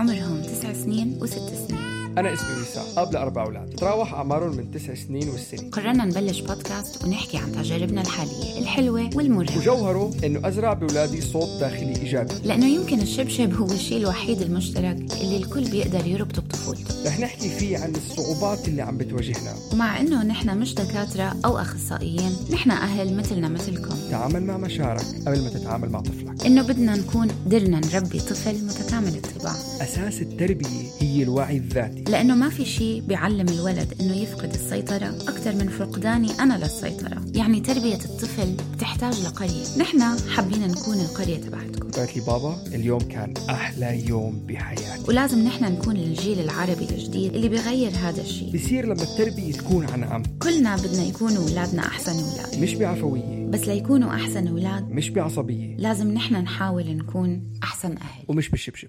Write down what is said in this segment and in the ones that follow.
عمرهم تسع سنين وست سنين. أنا اسمي وسام أب لأربع أولاد. تراوح أعمارهم من تسع سنين والسنة قررنا نبلش بودكاست ونحكي عن تجاربنا الحالية الحلوة والمرهقة. وجوهره إنه أزرع بأولادي صوت داخلي إيجابي. لأنه يمكن الشبشب هو الشيء الوحيد المشترك اللي الكل بيقدر يربطه بطفولته. رح نحكي فيه عن الصعوبات اللي عم بتواجهنا. ومع إنه نحن مش دكاترة أو أخصائيين نحن أهل مثلنا مثلكم. تعامل مع مشاعرك قبل ما تتعامل مع طفلك. إنه بدنا نكون قدرنا نربي طفل متكامل الطباع. أساس التربية هي الوعي الذاتي. لأنه ما في شيء بيعلم الولد إنه يفقد السيطرة أكثر من فقداني أنا للسيطرة. يعني تربية الطفل بتحتاج لقرية. نحن حابين نكون القرية تبعتكم. قالت لي بابا اليوم كان أحلى يوم بحياتي. ولازم نحن نكون الجيل العربي الجديد اللي بيغير هذا الشيء بصير لما التربية تكون عن عم كلنا بدنا يكونوا أولادنا أحسن أولاد. مش بعفوية. بس ليكونوا أحسن أولاد مش بعصبية. لازم نحن نحاول نكون أحسن أهل. ومش بالشبشب.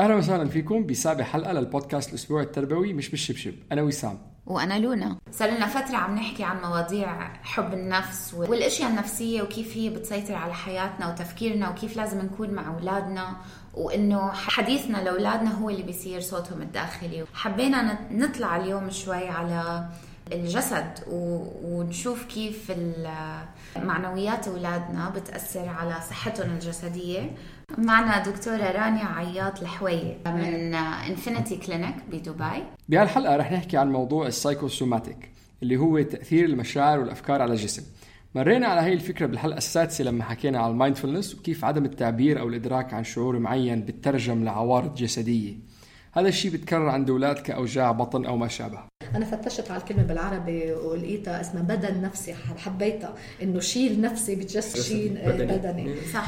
أهلا وسهلا فيكم بسابع حلقة للبودكاست الأسبوع التربوي مش بالشبشب. أنا وسام. وأنا لونا. صار لنا فترة عم نحكي عن مواضيع حب النفس والأشياء النفسية وكيف هي بتسيطر على حياتنا وتفكيرنا وكيف لازم نكون مع أولادنا وإنه حديثنا لأولادنا هو اللي بيصير صوتهم الداخلي. حبينا نطلع اليوم شوي على الجسد ونشوف كيف معنويات أولادنا بتأثر على صحتهم الجسدية. معنا دكتورة رانيا عياط الحويك من Infinity Clinic بدبي. بهالحلقة رح نحكي عن موضوع ال psychosomatic اللي هو تأثير المشاعر والأفكار على الجسم. مرينا على هي الفكرة بالحلقة السادسة لما حكينا على ال mindfulness وكيف عدم التعبير أو الإدراك عن شعور معين بترجم لعوارض جسدية. هذا الشيء بيتكرر عند أولاد كأوجاع بطن أو ما شابه. أنا فتشت على الكلمة بالعربي ولقيتها اسمها بدن نفسي حبيتها. إنه شيء نفسي بتجسد شيء بدني. صح.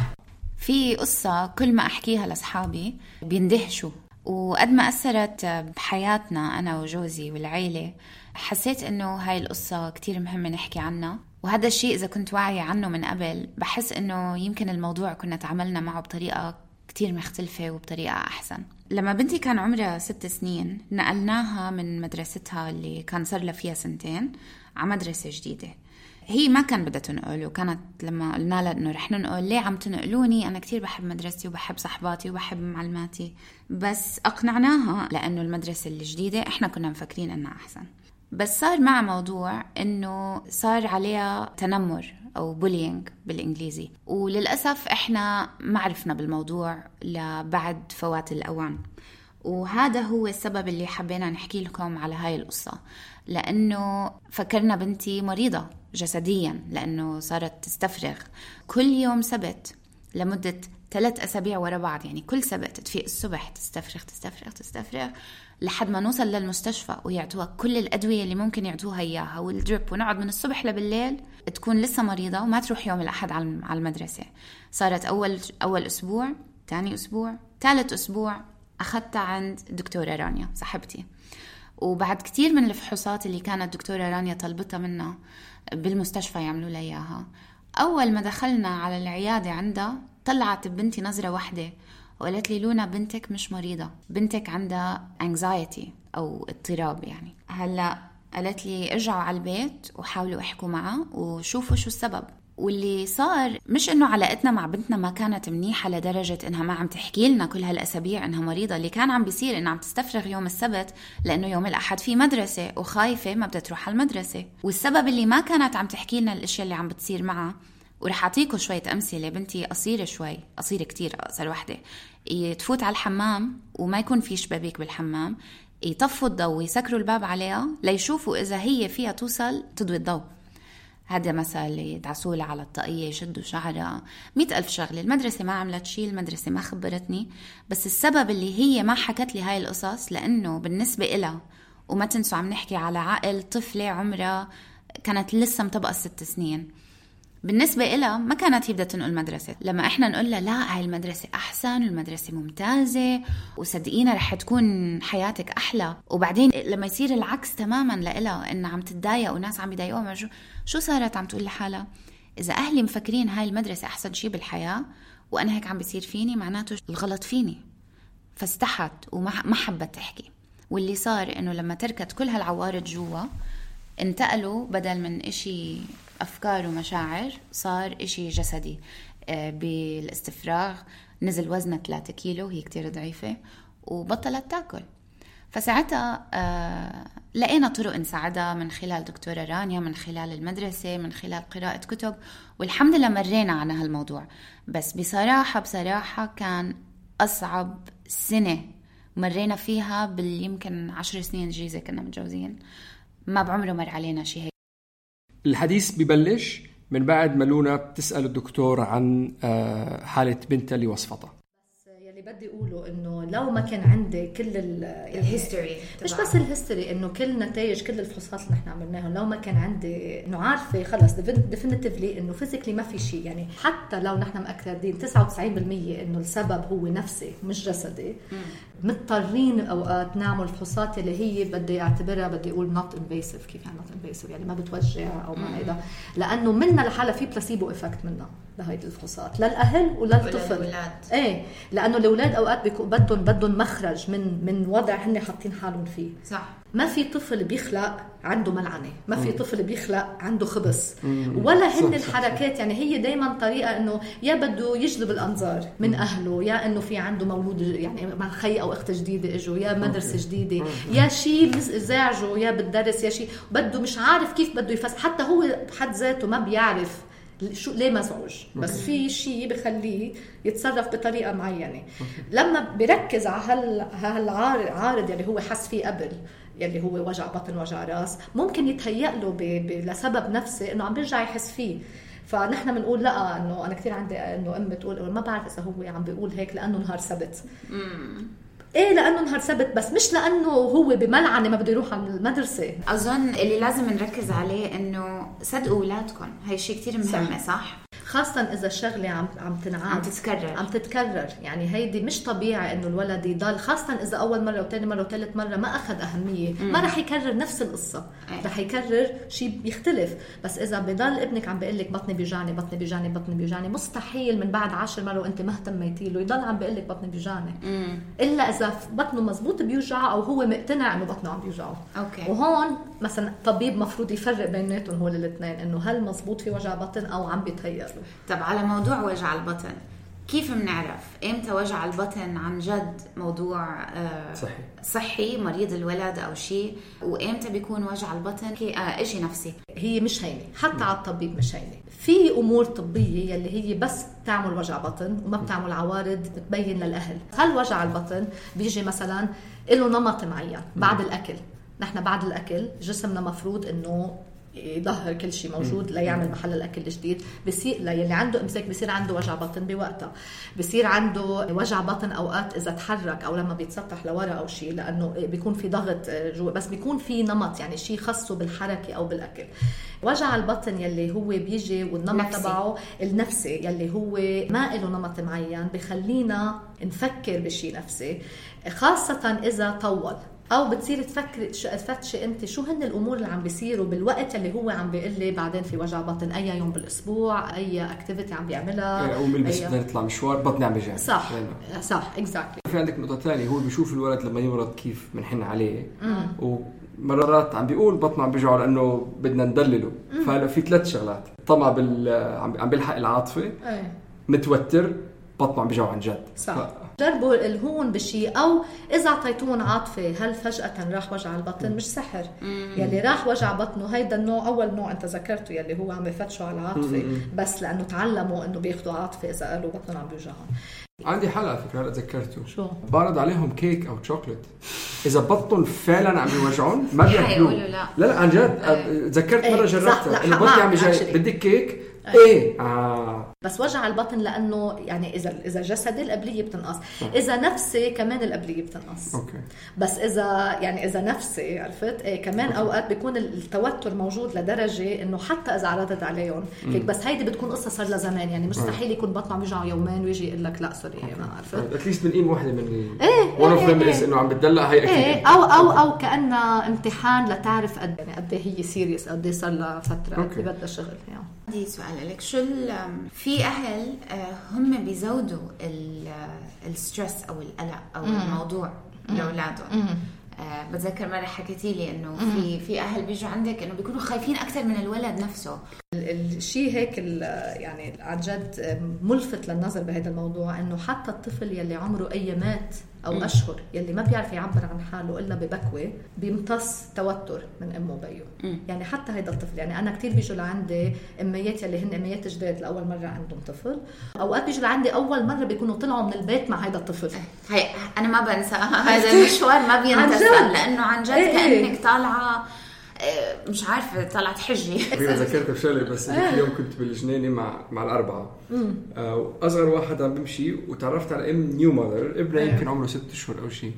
في قصة كل ما أحكيها لأصحابي بيندهشوا. وقد ما أثرت بحياتنا أنا وجوزي والعيلة حسيت إنه هاي القصة كتير مهمة نحكي عنها. وهذا الشيء إذا كنت واعية عنه من قبل بحس إنه يمكن الموضوع كنا تعاملنا معه بطريقة كتير مختلفة وبطريقة أحسن. لما بنتي كان عمرها ست سنين نقلناها من مدرستها اللي كان صار لها فيها سنتين على مدرسة جديدة. هي ما كان بدها تنقل وكانت لما قلنا لها إنه رح ننقل ليه عم تنقلوني؟ أنا كثير بحب مدرستي وبحب صحباتي وبحب معلماتي بس أقنعناها لأنه المدرسة الجديدة إحنا كنا مفكرين إنها أحسن. بس صار مع موضوع إنه صار عليها تنمر أو bullying بالإنجليزي. وللأسف إحنا ما عرفنا بالموضوع لبعد فوات الأوان. وهذا هو السبب اللي حبينا نحكي لكم على هاي القصة. لأنه فكرنا بنتي مريضة. جسديا لأنه صارت تستفرغ. كل يوم سبت لمدة ثلاث أسابيع ورا بعض يعني كل سبت تفيق الصبح تستفرغ تستفرغ تستفرغ لحد ما نوصل للمستشفى ويعطوها كل الأدوية اللي ممكن يعطوها إياها والدريب ونقعد من الصبح لبالليل تكون لسه مريضة وما تروح يوم الأحد على المدرسة. صارت أول أول أسبوع ثاني أسبوع ثالث أسبوع أخذتها عند دكتورة رانيا صاحبتي. وبعد كتير من الفحوصات اللي كانت دكتورة رانيا طلبتها منا بالمستشفى يعملوا لها إياها. أول ما دخلنا على العيادة عندها طلعت بنتي نظرة واحدة وقالت لي لونا بنتك مش مريضة. بنتك عندها anxiety أو اضطراب يعني. هلأ قالت لي ارجعوا على البيت وحاولوا احكوا معها وشوفوا شو السبب. واللي صار مش إنه علاقتنا مع بنتنا ما كانت منيحة لدرجة إنها ما عم تحكي لنا كل هالأسابيع إنها مريضة اللي كان عم بيصير انها عم تستفرغ يوم السبت لأنه يوم الأحد في مدرسة وخايفة ما بدها تروح على المدرسة والسبب اللي ما كانت عم تحكي لنا الأشياء اللي عم بتصير معها ورح اعطيكم شوية أمثلة بنتي قصيرة شوي قصيرة كتير أقصر وحدة. تفوت على الحمام وما يكون في شبابيك بالحمام يطفوا الضوء ويسكروا الباب عليها ليشوفوا إذا هي فيها توصل تضوي الضوء هذا مثلا يدعسوا لها على الطاقية يشدوا شعرها. مئة ألف شغلة. المدرسة ما عملت شيء المدرسة ما خبرتني. بس السبب اللي هي ما حكت لي هاي القصص لأنه بالنسبة إلها وما تنسوا عم نحكي على عقل طفلة عمرها كانت لسه مطبقة ست سنين. بالنسبة إلها ما كانت هي بدها تنقل مدرسة لما إحنا نقول لها لا هاي المدرسة أحسن المدرسة ممتازة وصدقينا رح تكون حياتك أحلى. وبعدين لما يصير العكس تماما لإلها إنها عم تتضايق وناس عم يضايقوها شو شو صارت عم تقول لحالها؟ إذا أهلي مفكرين هاي المدرسة أحسن شيء بالحياة وأنا هيك عم بيصير فيني معناته الغلط فيني. فاستحت وما حبت تحكي. واللي صار إنه لما تركت كل هالعوارض جوا انتقلوا بدل من إشي أفكار ومشاعر صار إشي جسدي. آه، بالاستفراغ نزل وزنها 3 كيلو هي كتير ضعيفة وبطلت تأكل. فساعتها آه لقينا طرق نساعدها من خلال دكتورة رانيا من خلال المدرسة من خلال قراءة كتب والحمد لله مرينا عن هالموضوع. بس بصراحة بصراحة كان أصعب سنة مرينا فيها باليمكن عشر سنين جيزة كنا متجوزين. ما بعمره مر علينا شيء هيك. الحديث ببلش من بعد ما لونا بتسأل الدكتور عن آه، حالة بنتها اللي وصفتها بدي أقوله إنه لو ما كان عندي كل الهيستوري مش بس ال history إنه كل نتائج كل الفحوصات اللي نحن عملناها لو ما كان عندي إنه عارفة خلص definitively إنه physically ما في شيء. يعني حتى لو نحن مأكدين 99% إنه السبب هو نفسي مش جسدي مضطرين أوقات نعمل فحوصات اللي هي بدي أعتبرها بدي أقول not invasive كيف يعني not invasive يعني ما بتوجع أو ما هيدا لأنه منا لحالها في placebo effect منها بهيدي الفحوصات للأهل وللطفل. إيه لأنه الاولاد أوقات بدهم بدهم مخرج من من وضع هن حاطين حالهم فيه. صح. ما في طفل بيخلق عنده ملعنة. ما في طفل بيخلق عنده خبص. ولا هن الحركات يعني هي دائما طريقة إنه يا بده يجلب الأنظار من أهله يا إنه في عنده مولود يعني مع خي أو أخت جديدة إجوا يا مدرسة جديدة يا شيء زعجه يا بالدرس يا شيء بده مش عارف كيف بده يفسر حتى هو بحد ذاته ما بيعرف شو ليه مزعوج بس في شيء بخليه يتصرف بطريقة معينة. لما بيركز على هال هالعارض اللي هو حس فيه قبل يلي هو وجع بطن وجع راس ممكن يتهيأ له ب... ب... لسبب نفسي إنه عم بيرجع يحس فيه. فنحن بنقول لا إنه أنا كثير عندي إنه أم بتقول ما بعرف إذا هو عم بيقول هيك لأنه نهار سبت. إيه لأنه نهار سبت بس مش لأنه هو بملعنه ما بده يروح على المدرسة. أظن اللي لازم نركز عليه إنه صدقوا أولادكم. هي شيء كثير مهم صح, صح؟ خاصة إذا الشغلة عم عم تنعاد. عم تتكرر. عم تتكرر. يعني هيدي مش طبيعي إنه الولد يضل خاصة إذا أول مرة وثاني مرة وثالث مرة ما أخذ أهمية. مم. ما رح يكرر نفس القصة. أي. رح يكرر شيء بيختلف. بس إذا بضل ابنك عم بيقول لك بطني بيوجعني بطني بيوجعني بطني بيوجعني مستحيل من بعد عشر مرة وأنت ما اهتميتي له يضل عم بيقول لك بطني بيوجعني إلا إذا بطنه مزبوط بيوجعه أو هو مقتنع إنه بطنه عم بيوجعه. أوكي. وهون مثلا طبيب مفروض يفرق بيناتهم هول الاثنين إنه هل مزبوط في وجع بطن أو عم بيتهيأ؟ طب على موضوع وجع البطن كيف بنعرف إمتى وجع البطن عن جد موضوع آه صحي؟ صحي مريض الولد أو شيء وإمتى بيكون وجع البطن؟ آه أجي نفسي. هي مش هينة حتى على الطبيب مش هينة. في أمور طبية يلي هي بس بتعمل وجع بطن وما بتعمل عوارض بتبين للأهل. هل وجع البطن بيجي مثلا له نمط معين بعد الأكل؟ نحن بعد الأكل جسمنا مفروض إنه يظهر كل شيء موجود ليعمل محل الأكل الجديد. بصير للي عنده إمساك بصير عنده وجع بطن بوقتها. بصير عنده وجع بطن أوقات إذا تحرك أو لما بيتسطح لورا أو شيء لأنه بيكون في ضغط جوا بس بيكون في نمط يعني شيء خاصه بالحركة أو بالأكل. وجع البطن يلي هو بيجي والنمط تبعه النفسي يلي هو ما له نمط معين بخلينا نفكر بشيء نفسي خاصة إذا طول. أو بتصير تفكري تفتشي أنت شو هن الأمور اللي عم بيصيروا بالوقت اللي هو عم بيقول لي بعدين في وجع بطن أي يوم بالأسبوع أي activity عم بيعملها أو بلبس بدنا نطلع مشوار بطني عم بيجي صح صح exactly في عندك نقطة ثانية هو بيشوف الولد لما يمرض كيف بنحن عليه و مرات عم بيقول بطنه عم بيوجعه لأنه بدنا ندلله. فهلا في ثلاث شغلات طمع بال عم بيلحق العاطفة متوتر بطنه عم بيوجعه عن جد. صح. جربوا الهون بشيء أو إذا اعطيتوهم عاطفة هل فجأة راح وجع البطن؟ مش سحر. يلي راح وجع بطنه هيدا النوع أول نوع أنت ذكرته يلي هو عم يفتشوا على العاطفه بس لأنه تعلموا إنه بياخذوا عاطفة إذا قالوا بطنهم عم بيوجعهم عندي حل على فكرة هلا تذكرته شو؟ بعرض عليهم كيك أو شوكليت. إذا بطنهم فعلا عم بيوجعون ما بياكلوه. لا. لا لا عن جد إيه. تذكرت إيه، مره صح، جربتها إنه بطني عم. بدك كيك إيه. آه. بس وجع البطن لأنه يعني اذا إذا جسدي القابلية بتنقص. إذا نفسي كمان القابلية بتنقص. okay. بس إذا يعني إذا نفسي عرفت؟ إيه كمان أوقات بيكون التوتر موجود لدرجة إنه حتى إذا عرضت عليهم. هيك بس هيدي بتكون قصة صار لها زمان. يعني مستحيل يكون بطنه عم يوجعه يومين ويجي يقول لك لا sorry ما عرفت؟ at least بنقيم وحده من ال إيه، one of إيه، them إيه. از إنه عم بتدلع هي أكيد إيه أو أو أو كانها امتحان لتعرف قد يعني قد إيه هي serious قد إيه صار لها فترة قد okay. إيه بدها شغل يعني. عندي سؤال. لك شو ال- في أهل آه، هم بيزودوا الستريس أو القلق أو الموضوع لأولادهم. آه، بتذكر مرة حكيتي لي إنه في في أهل بيجوا عندك إنه بيكونوا خايفين أكثر من الولد نفسه. الشيء هيك يعني عن جد ملفت للنظر بهذا الموضوع إنه حتى الطفل يلي عمره ايامات أو أشهر يلي ما بيعرف يعبر عن حاله إلا ببكوة بيمتص توتر من أمه وبيه. يعني حتى هيدا الطفل يعني أنا كثير بيجوا لعندي إميات يلي هن إميات جداد لأول مرة عندهم طفل. أوقات بيجوا لعندي أول مرة بيكونوا طلعوا من البيت مع هيدا الطفل. هي أنا ما بنسى هذا المشوار ما بينتسى. لأنه عن جد إيه إيه. كأنك طالعة مش عارفة طلعت حجه فينا ذكرت بشغله بس هيك اليوم كنت بالجنينة مع مع الأربعة. آه، وأصغر واحد عم بمشي وتعرفت على أم نيو ماذر ابنها يمكن عمره ست اشهر أو شيء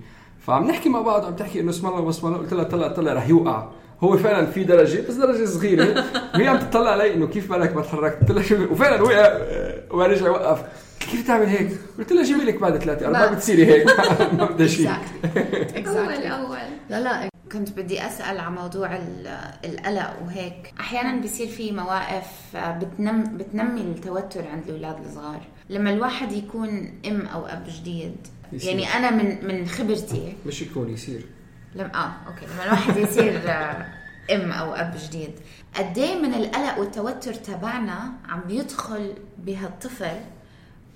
فعم نحكي مع بعض عم تحكي إنه اسم الله بسم الله قلت لها طلع طلع رح يوقع. هو فعلا في درجة بس درجة صغيرة. وهي عم تطلع علي إنه كيف بالك ما تحركت؟ قلت لها شو وفعلا وقع آه، ورجع يوقف. كيف تعمل هيك؟ قلت لها جيبي لك بعد ثلاثة؟ أربعة بتصيري هيك. ما بدها شيء أول أول. لا لا كنت بدي أسأل عن موضوع ال- القلق وهيك. أحيانا بيصير في مواقف بتنم بتنمي التوتر عند الأولاد الصغار. لما الواحد يكون أم أو أب جديد يصير. يعني أنا من من خبرتي. مش يكون يصير. لما آه okay. لما الواحد يصير آه، أم أو أب جديد. قد إيه من القلق والتوتر تبعنا عم بيدخل بهالطفل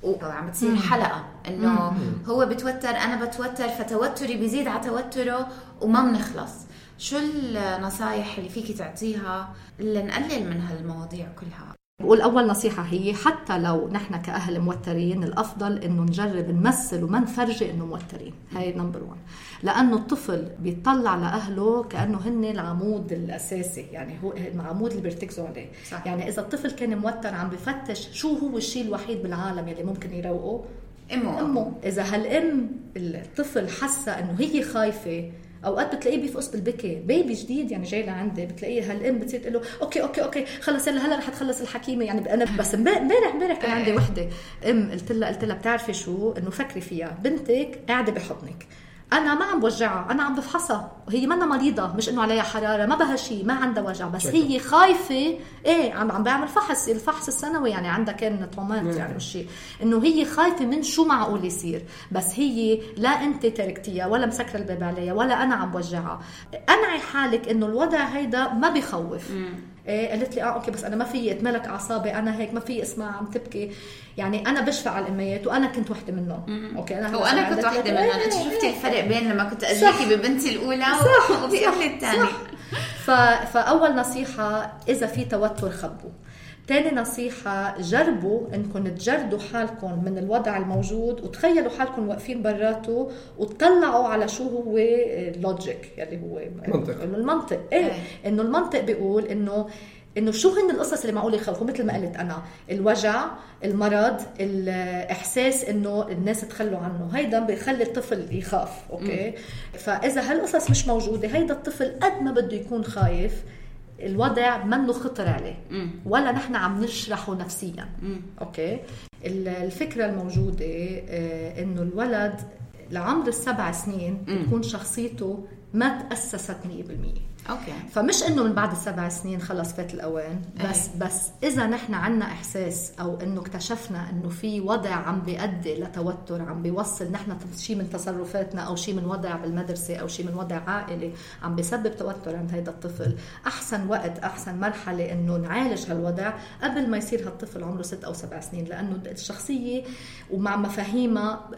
وعم بتصير حلقة إنه هو بتوتر أنا بتوتر فتوتري بيزيد على توتره وما بنخلص. شو النصايح اللي فيكي تعطيها لنقلل من هالمواضيع كلها؟ بقول أول نصيحة هي حتى لو نحن كأهل موترين الأفضل إنه نجرب نمثل وما نفرجي إنه موترين. هاي number 1 لأنه الطفل بيطلع لأهله كأنه هن العمود الأساسي. يعني هو العمود اللي بيرتكزوا عليه. صح. يعني إذا الطفل كان موتر عم بفتش شو هو الشيء الوحيد بالعالم يلي ممكن يروقه؟ إمه. إمه. إذا هالأم الطفل حاسة إنه هي خايفة أوقات بتلاقيه بيفقس بالبكي baby جديد يعني جاي لعندي بتلاقيه هالأم بتصير تقول له okay okay okay خلص يلا هلا رح تخلص الحكيمة. يعني أنا بس امبارح امبارح امبارح كان عندي وحدة أم قلت لها قلت لها بتعرفي شو؟ إنه فكري فيها بنتك قاعدة بحضنك. أنا ما عم بوجعها أنا عم بفحصها. وهي منا مريضة مش إنه عليها حرارة ما بها شيء ما عندها وجع. بس هي خايفة إيه عم عم بعمل فحص الفحص السنوي يعني عندها كان طومات يعني مش شيء إنه هي خايفة من شو معقول يصير. بس هي لا أنت تركتيها ولا مسكرة الباب عليها ولا أنا عم بوجعها. أنعي حالك إنه الوضع هيدا ما بخوف. إيه قالت لي آه okay بس أنا ما في اتملك أعصابي أنا هيك ما في اسمع عم تبكي. يعني أنا بشفع على الأميات وأنا كنت وحدة منهم. okay أنا وأنا كنت ثلاثة. منهم. أنت إيه، شفتي إيه. الفرق بين لما كنت أجيكي ببنتي الأولى وببنتي الثانية. فأول نصيحة إذا في توتر خبوا تاني نصيحة جربوا انكم تجردوا حالكم من الوضع الموجود وتخيلوا حالكم واقفين براته وتطلعوا على شو هو ال logic يلي هو منطق. إنه المنطق. إيه إيه. إنه المنطق بيقول إنه إنه شو هن القصص اللي معقول يخوفوا مثل ما قلت أنا الوجع المرض الإحساس إنه الناس تخلوا عنه. هيدا بيخلي الطفل يخاف okay؟ فإذا هالقصص مش موجودة هيدا الطفل قد ما بده يكون خايف الوضع منه خطر عليه. ولا نحن عم نشرحه نفسيا. okay؟ ال- الفكرة الموجودة آه، إنه الولد لعمر السبع سنين بتكون شخصيته ما تأسست 100% أوكي فمش إنه من بعد السبع سنين خلص فات الأوان بس أي. بس إذا نحن عنا إحساس أو إنه اكتشفنا إنه في وضع عم بيؤدي لتوتر عم بيوصل نحن شيء من تصرفاتنا أو شيء من وضع بالمدرسة أو شيء من وضع عائلي عم بيسبب توتر عند هيدا الطفل أحسن وقت أحسن مرحلة إنه نعالج هالوضع قبل ما يصير هالطفل عمره ست أو سبع سنين لأنه الشخصية ومع مفاهيمها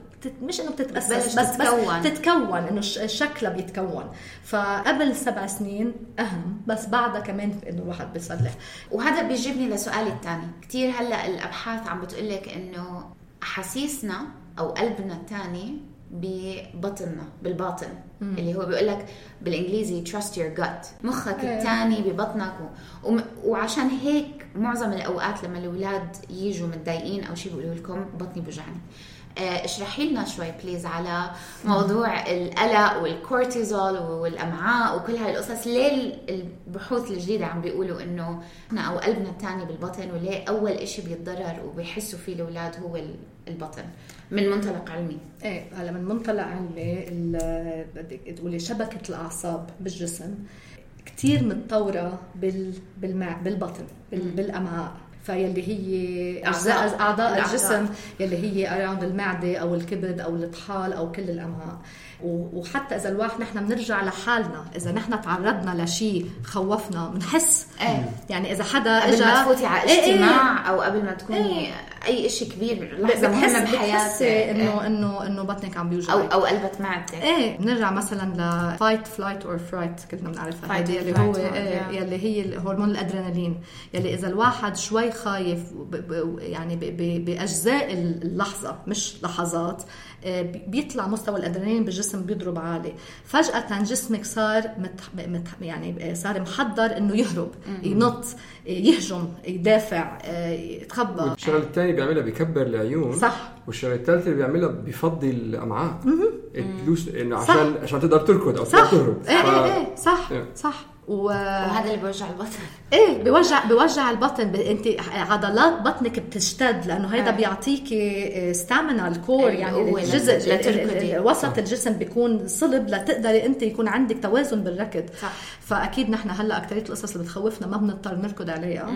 مش إنه بتتأسس بتبلش بس تتكون. بس تتكون إنه شكلها بيتكون فقبل سبع سنين أهم بس بعدها كمان إنه الواحد بيصلح. وهذا بيجيبني لسؤالي الثاني كثير هلأ الأبحاث عم بتقول لك إنه احاسيسنا أو قلبنا الثاني ببطننا بالباطن. مم. اللي هو بيقول لك بالإنجليزي trust your gut. مخك إيه. الثاني ببطنك. و... وم... وعشان هيك معظم الأوقات لما الأولاد يجوا متضايقين أو شيء بيقولوا لكم بطني بوجعني. اشرحي لنا شوي please على موضوع القلق والكورتيزول والأمعاء وكل هاي القصص. ليه البحوث الجديدة عم بيقولوا إنه إحنا أو قلبنا الثاني بالبطن وليه أول إشي بيتضرر وبيحسوا فيه الأولاد هو ال- البطن؟ من منطلق علمي. إيه هلا من منطلق علمي بدك تقولي شبكة الأعصاب بالجسم كثير متطورة بال بالبطن بال بالأمعاء. فيلي هي اجزاء أعضاء. أعضاء الأعضاء. الجسم يلي هي around المعدة أو الكبد أو الطحال أو كل الامعاء وحتى إذا الواحد نحن بنرجع لحالنا إذا نحن تعرضنا لشيء خوفنا بنحس إيه. يعني إذا حدا قبل اجى ما تفوتي على إيه إيه. اجتماع أو قبل ما تكوني أي شيء كبير لحظة مهمة بحياتك انه انه إنه بطنك عم بيوجعك أو أو قلبت معدتك إيه بنرجع مثلا ل fight flight or fright كلنا بنعرفها. هيدي اللي هو إيه. يلي هي هرمون الأدرينالين. يلي إذا الواحد شوي خايف يعني بأجزاء اللحظة مش لحظات بي- بيطلع مستوى الأدرينالين بالجسم بيضرب عالي. فجأة جسمك صار مت مت يعني آه، صار محضر إنه يهرب ينط يهجم يدافع آه، يتخبى. والشغله الثانية بيعملها بكبر العيون. صح. والشغله الثالثه اللي بيعملها بفضي الأمعاء. تلوس إنه صح. عشان عشان تقدر تركض أو تقدر صح. تهرب. إيه إيه إيه صح إيه. صح. و... وهذا اللي بيوجع البطن. إيه بيوجع بيوجع البطن. ب... أنت عضلات بطنك بتشتد لأنه هيدا آه. بيعطيكي ستامنا الكور. أي يعني الجزء وسط الجسم بيكون صلب لتقدري أنت يكون عندك توازن بالركض. صح. فأكيد نحن هلأ اكثريه القصص اللي بتخوفنا ما بنضطر نركض عليها.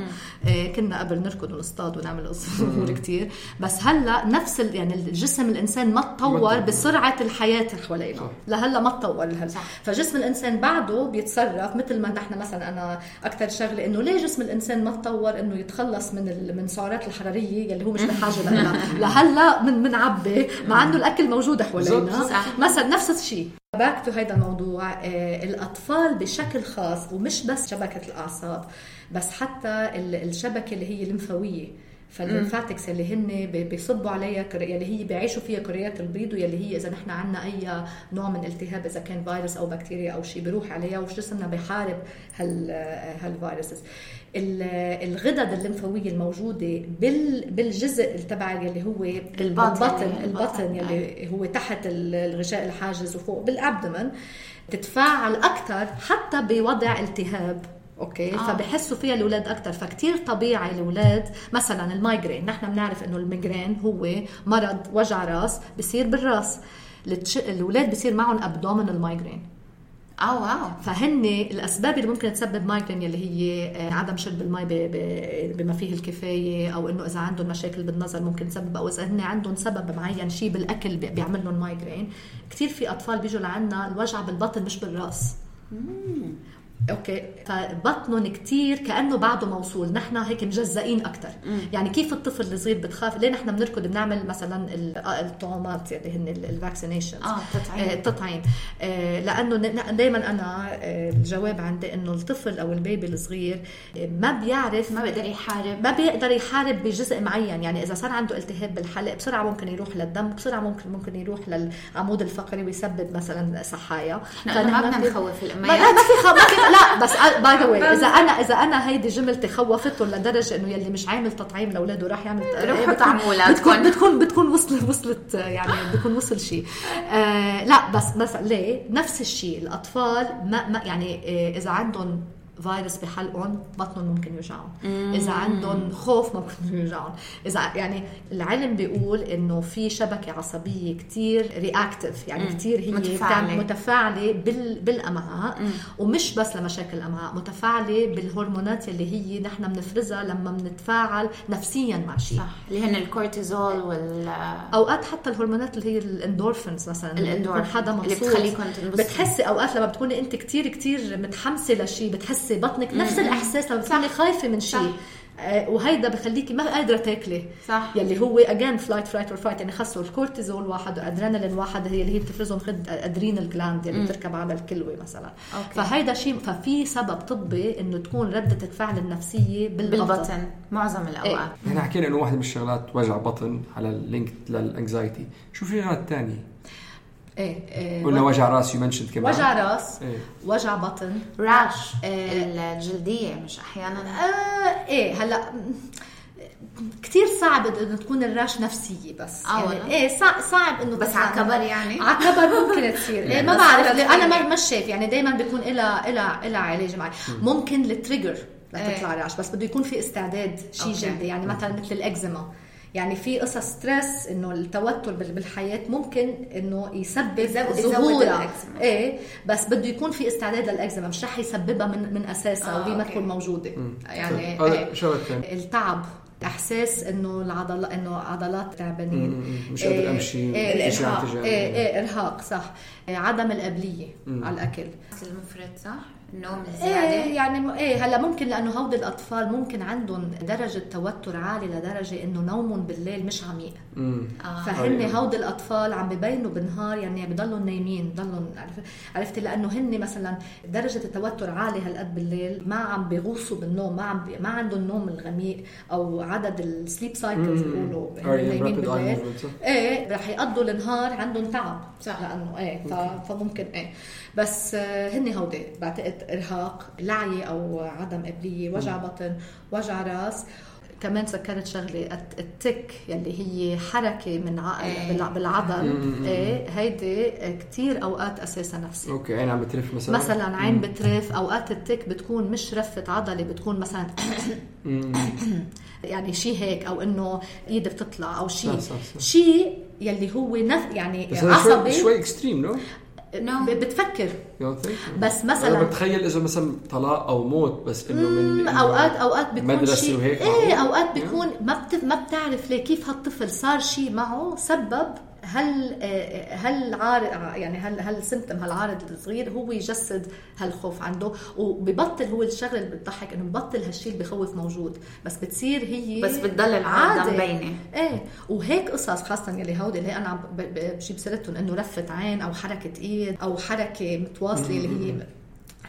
إيه كنا قبل نركض ونصطاد ونعمل قصص امور كثير بس هلأ نفس ال... يعني الجسم الإنسان ما تطور. بسرعة الحياة اللي حوالينا. لهلأ ما تطور هلا صح. فجسم الإنسان بعده بيتصرف مثل ما نحن مثلا أنا أكثر شغلة إنه ليه جسم الإنسان ما تطور إنه يتخلص من من السعرات الحرارية يلي هو مش بحاجه لها؟ لهلأ من بنعبي مع إنه الأكل موجود حوالينا. مثلا نفس الشيء. back to هيدا الموضوع آه، الأطفال بشكل خاص ومش بس شبكة الأعصاب بس حتى ال- الشبكة اللي هي الليمفاويه فال lymphatics اللي هن بيصبوا عليها يلي هي بيعيشوا فيها كريات البيض واللي هي إذا نحن عندنا أي نوع من التهاب إذا كان فيروس أو بكتيريا أو شيء بيروح عليها وجسمنا بيحارب هال ها ال viruses ال- الغدد الليمفاوية الموجودة بال بالجزء تبع يلي هو. البطن البطن. البطن يلي هو تحت ال- الغشاء الحاجز وفوق بال abdomen تتفاعل أكثر حتى بوضع التهاب okay؟ آه. فبحسوا فيها الأولاد أكثر فكتير طبيعي الأولاد مثلا ال migraine نحن بنعرف إنه ال migraine هو مرض وجع راس بصير بالراس. الأولاد بصير معهم abdominal migraine آه wow. فهن الأسباب اللي ممكن تسبب migraine اللي هي آه، عدم شرب المي بما فيه الكفاية أو إنه إذا عندهم مشاكل بالنظر ممكن تسبب أو إذا هن عندهم سبب معين شيء بالأكل بي- بيعمل لهم migraine كثير في أطفال بيجوا لعنا الوجع بالبطن مش بالراس. okay. فبطنهم كثير كأنه بعده موصول. نحن هيك مجزئين أكثر يعني كيف الطفل الصغير بتخاف؟ ليه نحن بنركض بنعمل مثلا آه، الطعومات اللي هن ال vaccination آه تطعيم. التطعيم آه، لأنه دائما أنا آه، الجواب عندي إنه الطفل أو ال baby الصغير آه، ما بيعرف ما بيقدر يحارب. ما بيقدر يحارب بجزء معين. يعني إذا صار عنده التهاب بالحلق بسرعة ممكن يروح للدم بسرعة ممكن ممكن يروح للعمود الفقري ويسبب مثلا صحايا نحن ما بدنا نخوف الاميات ما في خ... لا بس by the way إذا أنا إذا أنا هيدي جملتي خوفتهم لدرجه إنه يلي مش عامل تطعيم لأولاده راح يعمل روحوا بتكون- طعموا. بتكون بتكون بتكون وصل وصلت يعني بتكون وصل شيء آه لا بس بس ليه؟ نفس الشيء الأطفال ما, ما يعني آه إذا عندهم فيروس بحلقهم بطنهم ممكن يوجعهم. إذا عندهم خوف ممكن يوجعهم. إذا يعني العلم بيقول إنه في شبكة عصبية كتير رياكتيف يعني كتير هي متفاعلة. بتعمل- متفاعلة بال بالأمعاء. ومش بس لمشاكل الأمعاء متفاعلة بالهرمونات اللي هي نحن بنفرزها لما بنتفاعل نفسيا مع شيء. صح. اللي هن الكورتيزول وال أوقات حتى الهرمونات اللي هي الاندورفينز مثلا الإندورفين يكون حدا اللي مبسوط. بتخليكم تنبسطوا. بتحسي أوقات لما بتكوني أنت كتير كتير متحمسة لشيء بتحسي بطنك نفس الإحساس لما بتكوني خايفة من شيء. آه، وهيدا بخليكي ما قادرة تاكلي. صح. يلي هو again flight flight or fight يعني خصوا الكورتيزول واحد وادرينالين واحد هي اللي هي بتفرزهم خد adrenal gland يلي بتركب على الكلوة مثلا. okay. فهيدا شيء ففي سبب طبي إنه تكون ردة الفعل النفسية بالبطن, بالبطن معظم الأوقات. إحنا حكينا إنه واحدة من الشغلات وجع بطن على ال link لل anxiety شو في شغلات تانية إيه, إيه قلنا وجع رأس you mentioned كمان وجع رأس إيه. وجع بطن rash آه. الجلدية مش أحيانا آه إيه هلأ كثير صعب إنه تكون ال rash نفسية بس آه يعني؟ إيه صعب, إنه بس على كبر يعني؟ على كبر ممكن تصير إيه ما بس بعرف أنا ما تخيل. مش شايف يعني دائما بيكون لها لها لها علاج معي ممكن ال trigger إيه. لتطلع rash بس بده يكون في استعداد شيء. جلدي يعني مثلا مثل الإكزيما يعني في قصص stress إنه التوتر بال- بالحياة ممكن إنه يسبب ظهورها الإكزيما. إيه بس بده يكون في استعداد للأكزيما مش رح يسببها من من اساسها آه، وهي ما. تكون موجودة. يعني هذا إيه. التعب إحساس إنه العضلات إنه عضلات تعبانين. مش قادر إيه في شيء عم ارهاق تجاني. إيه إيه إرهاق صح. إيه عدم القابلية على الأكل. المفرط صح؟ النوم إيه الزياده يعني م- إيه هلأ ممكن لأنه هودي الأطفال ممكن عندهم درجة توتر عالي لدرجة إنه نومهم بالليل مش عميق آه. فهن أيوة. هودي الأطفال عم ببينوا بالنهار يعني بضلوا نايمين بضلوا عرف- عرفتي لأنه هن مثلا درجة التوتر عاليه هالقد بالليل ما عم بيغوصوا بالنوم ما عم بي ما عندهم النوم الغميق أو عدد ال sleep cycles بيقولوا نايمين بالليل. إيه رح يقضوا النهار عندهم تعب صح. لأنه إيه ف- فممكن إيه بس آه، هن هودي بعتقد ارهاق لعي أو عدم قابليه وجع بطن وجع راس. كمان ذكرت شغلة الت- ال tic يلي هي حركة من عقل إيه. بالع- بالعضل. إيه هيدي كتير أوقات اساسها نفسي. okay عين عم بترف مثلا؟ مثلا عين بترف أوقات ال tic بتكون مش رفة عضلة بتكون مثلا يعني شيء هيك أو إنه إيد بتطلع أو شيء. شيء يلي هو نف يعني عصبي. شوي extreme no؟ No. بتفكر? بس أنا مثلا بتخيل إذا مثلا طلاق أو موت بس إنه من إنه اوقات أوقات بيكون مدرسة شيء وهيك إيه؟ أوقات بيكون ما بت... ما بتعرف ليه كيف هالطفل صار شيء معه سبب هل آه، هل عارض يعني هل هل سمتم هالعارض الصغير هو يجسد هالخوف عنده؟ وببطل هو الشغلة اللي بتضحك إنه ببطل هالشيء اللي بخوف موجود. بس بتصير هي بس بتضل العادة عادة. مبينة. إيه. وهيك قصص خاصة يلي هودي اللي أنا عم بجيب سيرتهم إنه رفة عين أو حركة إيد أو حركة متواصلة اللي هي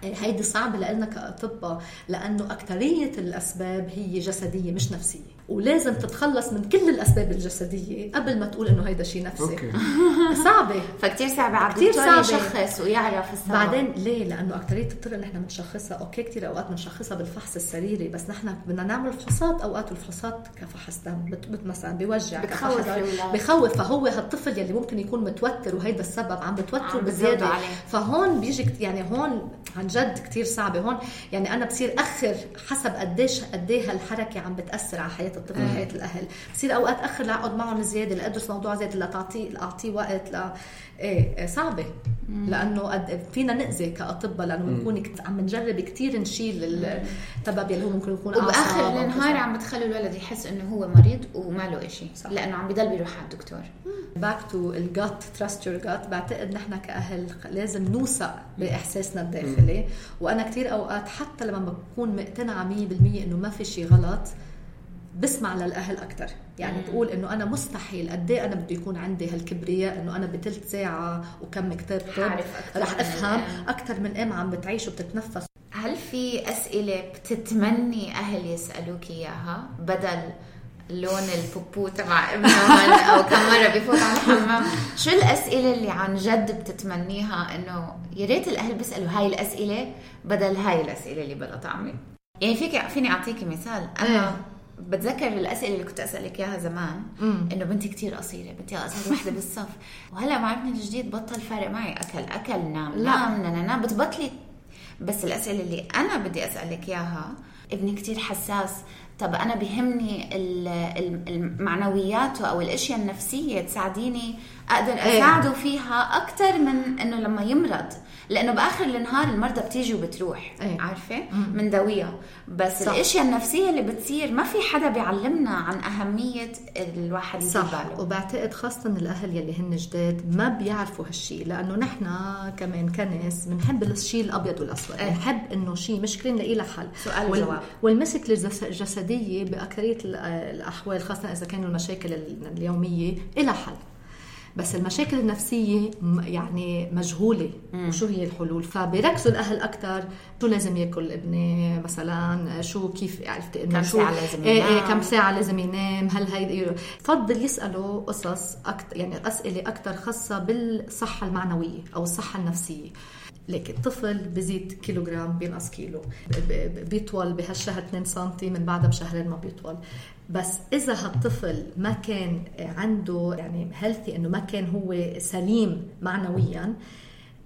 هيدي صعبة لنا كأطباء لأنه أكترية الأسباب هي جسدية مش نفسية. ولازم تتخلص من كل الأسباب الجسدية قبل ما تقول إنه هيدا شيء نفسي. أوكي. صعبة. فكتير صعب على كتير الدكتور صعبة. يشخص ويعرف السبب بعدين ليه؟ لأنه أكترية الطرق اللي نحن بنشخصها أوكي كتير أوقات بنشخصها بالفحص السريري بس نحن بدنا نعمل فحوصات. أوقات والفحوصات كفحص دم بت بت مثلا بيوجع الأولاد. بخوف فهو هالطفل يلي ممكن يكون متوتر وهيدا السبب عم بتوتره عليه. فهون بيجي يعني هون عن جد كتير صعبة. هون يعني أنا بصير أخر حسب قديش قد إيه هالحركة عم بتأثر على وحياة الأهل. بصير أوقات أخر لأقعد معهم زيادة لأدرس موضوع زيادة لتعطيه أعطيه وقت ل إيه، صعبة. لأنه قد فينا نأذي كأطباء لأنه بنكون عم نجرب كتير نشيل السبب يلي هو ممكن يكون وبآخر النهار. عم بتخلوا الولد يحس إنه هو مريض وما له شيء لأنه عم بضل بيروح على الدكتور. back to ال gut trust your gut بعتقد نحن كأهل لازم نوثق بإحساسنا الداخلي. وأنا كثير أوقات حتى لما بكون مقتنعة 100% إنه ما في شيء غلط بسمع للأهل أكثر يعني بقول إنه أنا مستحيل قد إيه أنا بده يكون عندي هالكبرياء إنه أنا بثلث ساعة وكم كتاب طب حعرف أكتر رح من أفهم. أكثر من ام عم بتعيش وبتتنفس. هل في أسئلة بتتمني أهل يسألوك إياها؟ بدل لون البوبو تبع ابنهم أو كم مرة بفوت على الحمام. شو الأسئلة اللي عن جد بتتمنيها إنه يا ريت الأهل بيسألوا هاي الأسئلة بدل هاي الأسئلة اللي بلا طعمه يعني فيك فيني اعطيكي مثال. أنا إيه. بتذكر الأسئلة اللي كنت أسألك إياها زمان إنه بنتي كتير قصيرة بنتي اصغر وحدة بالصف. وهلا مع ابني الجديد بطل فارق معي أكل أكل نام لا. نام نام نام بتبطلي. بس الأسئلة اللي أنا بدي أسألك إياها ابني كتير حساس. طب أنا بهمني ال- ال- المعنويات أو الأشياء النفسية تساعديني أقدر إيه. أساعده فيها أكثر من إنه لما يمرض لأنه بآخر النهار المرضى بتيجي وبتروح إيه. عارفة من دويها بس صح. الأشياء النفسية اللي بتصير ما في حدا بيعلمنا عن أهمية الواحد صح باله وبعتقد خاصة الأهل يلي هن جداد ما بيعرفوا هالشيء لأنه نحن كمان كناس بنحب الشيء الأبيض والأسود إيه. بنحب إنه شيء مشكلة نلاقي لها حل سؤال وال- وجواب. والمشكلة الجس- الجسدية بأكثرية ال- الأحوال خاصة إذا كانوا المشاكل ال- اليومية إلها حل بس المشاكل النفسية م- يعني مجهولة وشو هي الحلول؟ فبيركزوا الأهل أكثر شو لازم ياكل ابني مثلا؟ شو كيف عرفت إنه كم شو؟ ساعة لازم إيه إيه ينام؟ كم ساعة لازم ينام؟ هل هي فضل يسألوا قصص أكتر يعني أسئلة أكثر خاصة بالصحة المعنوية أو الصحة النفسية. لكن الطفل بزيد كيلوغرام بينقص كيلو بيطول بهالشهر 2 سم من بعدها بشهرين ما بيطول. بس إذا هالطفل ما كان عنده يعني healthy إنه ما كان هو سليم معنويا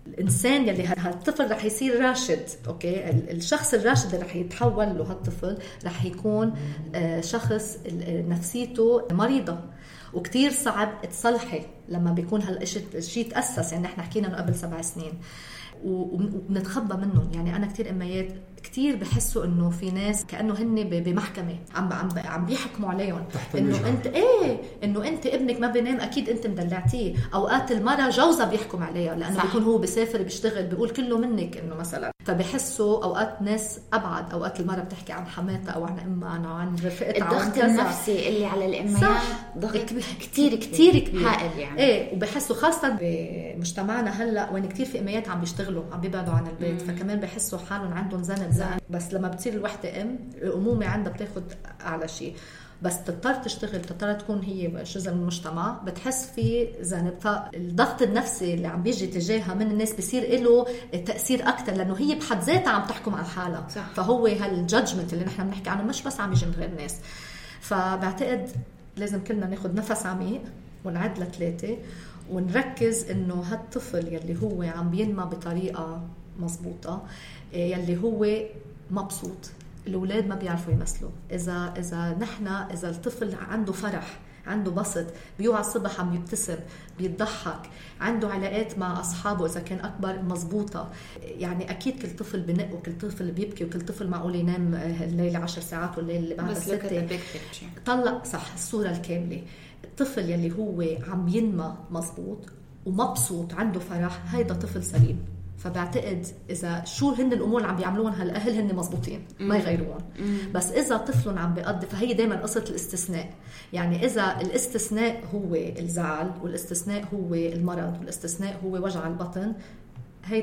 الإنسان يلي هالطفل رح يصير راشد okay؟ ال- الشخص الراشد اللي رح يتحول له هالطفل رح يكون آه، شخص آه، نفسيته مريضة. وكتير صعب تصلحي لما بيكون هالشيء الشيء تأسس يعني نحن حكينا إنه قبل سبع سنين. وبنتخبى منهم. يعني أنا كتير اميات كتير بحسوا إنه في ناس كأنه هن ب- بمحكمة عم عم عم بيحكموا عليهم. تحت إنه. انت إيه إنه أنت ابنك ما بينام أكيد أنت مدلعتيه. أوقات المرأة جوزها بيحكم عليها لأنه صح. بيكون هو بيسافر بيشتغل بيقول كله منك إنه مثلا. فبحسوا أوقات ناس أبعد أوقات المرأة بتحكي عن حماتها أو عن إمها أو عن رفقتها الضغط. النفسي اللي على الامهات صح. ضغط كبير كتير كتير كبير. هائل يعني. إيه وبحسوا خاصة بمجتمعنا هلأ وين كتير في إميات عم بيشتغلوا عم بيبعدوا عن البيت. فكمان بحسوا حالهم عندهم ذنب ذنب بس لما بتصير الوحدة أم الأمومة عندها بتاخد أعلى شيء. بس تضطر تشتغل تضطر تكون هي جزء من المجتمع. بتحس في ذنب فالضغط النفسي اللي عم بيجي تجاهها من الناس بصير له تأثير أكثر لأنه هي بحد ذاتها عم تحكم على حالها. صح. فهو هالجادجمنت اللي نحن بنحكي عنه مش بس عم يجي من غير الناس فبعتقد لازم كلنا ناخذ نفس عميق ونعد لثلاثة ونركز إنه هالطفل يلي هو عم بينمى بطريقة مزبوطه إيه، يلي هو مبسوط. الأولاد ما بيعرفوا يمثلوا. إذا إذا نحن إذا الطفل عنده فرح عنده بسط بيوعى الصبح عم يبتسم بيضحك عنده علاقات مع أصحابه إذا كان أكبر مزبوطة. يعني أكيد كل طفل بنق وكل طفل بيبكي وكل طفل معقول ينام آه، الليلة 10 ساعات والليله اللي بعدها ستة. طلع صح الصورة الكاملة. الطفل يلي هو عم ينمى مزبوط ومبسوط عنده فرح هيدا طفل سليم. فبعتقد إذا شو هن الأمور اللي عم بيعملوهم هالأهل هن مزبوطين ما يغيروهم بس إذا طفلهم عم بيقضي فهي دائما قصة الاستثناء. يعني إذا الاستثناء هو الزعل والاستثناء هو المرض والاستثناء هو وجع البطن هي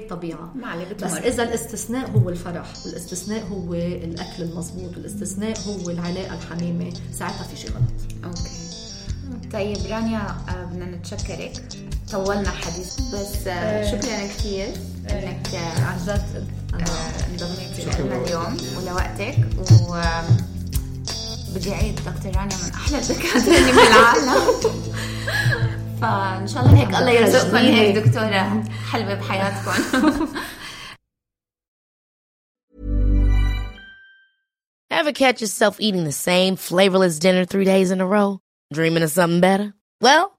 عليه بس. إذا الاستثناء هو الفرح والاستثناء هو الأكل المزبوط والاستثناء هو العلاقة الحميمة ساعتها في شيء غلط. أوكي. طيب رانيا آه، بدنا نتشكرك. طولنا حديث بس آه، شكرا كثير إنك آه، عن جد انضميتي لنا. اليوم ولوقتك و بدي أعيد دكتور رانيا من أحلى الدكاتره اللي بالعالم فإن شاء الله هيك الله يرزقكم هيك دكتورة حلوة بحياتكم Ever catch yourself eating the same flavorless dinner three days in a row? Dreaming of something better? Well,